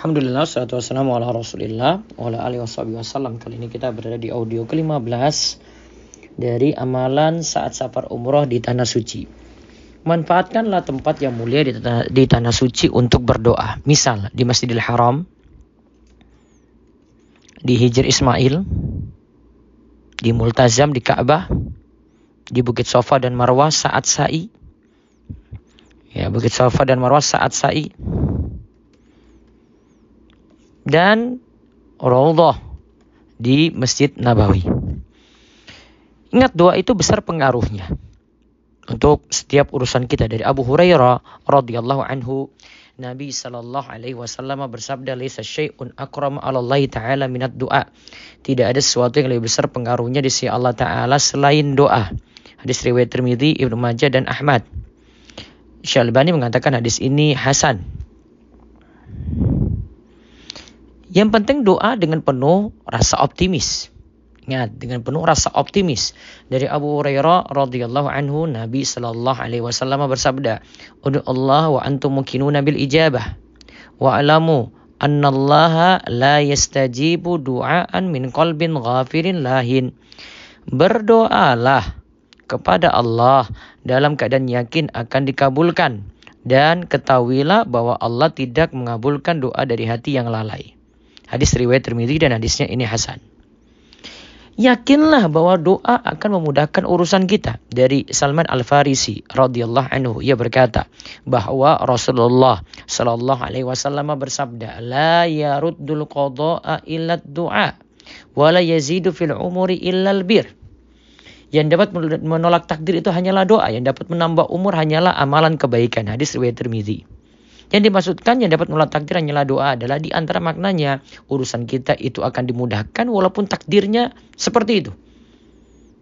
Alhamdulillah, salatu wassalamu ala rasulillah wa ala alihi wasallam Kali ini kita berada di audio ke-15 Dari amalan saat safar umroh di Tanah Suci. Manfaatkanlah tempat yang mulia di tanah, di tanah suci untuk berdoa. Misal di Masjidil Haram Di Hijr Ismail Di Multazam di Ka'bah Di Bukit Sofa dan Marwah saat sa'i. Ya, Bukit Sofa dan Marwah saat sa'i dan Raudhah di Masjid Nabawi. Ingat doa itu besar pengaruhnya untuk setiap urusan kita dari Abu Hurairah radhiyallahu anhu Nabi sallallahu alaihi wasallam bersabda laisa syai'un akram 'ala Allah taala minat doa. Tidak ada sesuatu yang lebih besar pengaruhnya di sisi Allah taala selain doa. Hadis riwayat Tirmizi, Ibnu Majah dan Ahmad. Syalbani mengatakan hadis ini hasan. Yang penting doa dengan penuh rasa optimis. Ingat, dengan penuh rasa optimis. Dari Abu Hurairah radhiyallahu anhu, Nabi sallallahu alaihi wasallam bersabda, "Ud'u Allah wa antum mukinuna bil ijabah. Wa alamu anna Allah la yastajibu du'aan min qalbin ghafirin lahin." Berdoalah kepada Allah dalam keadaan yakin akan dikabulkan dan ketahuilah bahwa Allah tidak mengabulkan doa dari hati yang lalai. Hadis riwayat Tirmidzi dan hadisnya ini hasan. Yakinlah bahwa doa akan memudahkan urusan kita. Dari Salman Al-Farisi radhiyallahu anhu ia berkata bahwa Rasulullah sallallahu alaihi wasallam bersabda, "La yaruddul qada'a illa du'a wa la yazidu fil umuri illa bir." Yang dapat menolak takdir itu hanyalah doa, yang dapat menambah umur hanyalah amalan kebaikan. Hadis riwayat Tirmidzi. Yang dimaksudkan yang dapat menolak takdir hanyalah doa adalah di antara maknanya urusan kita itu akan dimudahkan walaupun takdirnya seperti itu.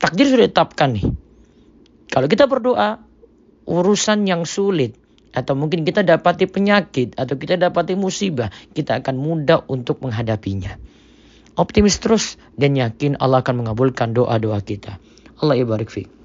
Takdir sudah ditetapkan nih. Kalau kita berdoa urusan yang sulit atau mungkin kita dapati penyakit atau kita dapati musibah, kita akan mudah untuk menghadapinya. Optimis terus dan yakin Allah akan mengabulkan doa-doa kita. Allah ibarik fiqh.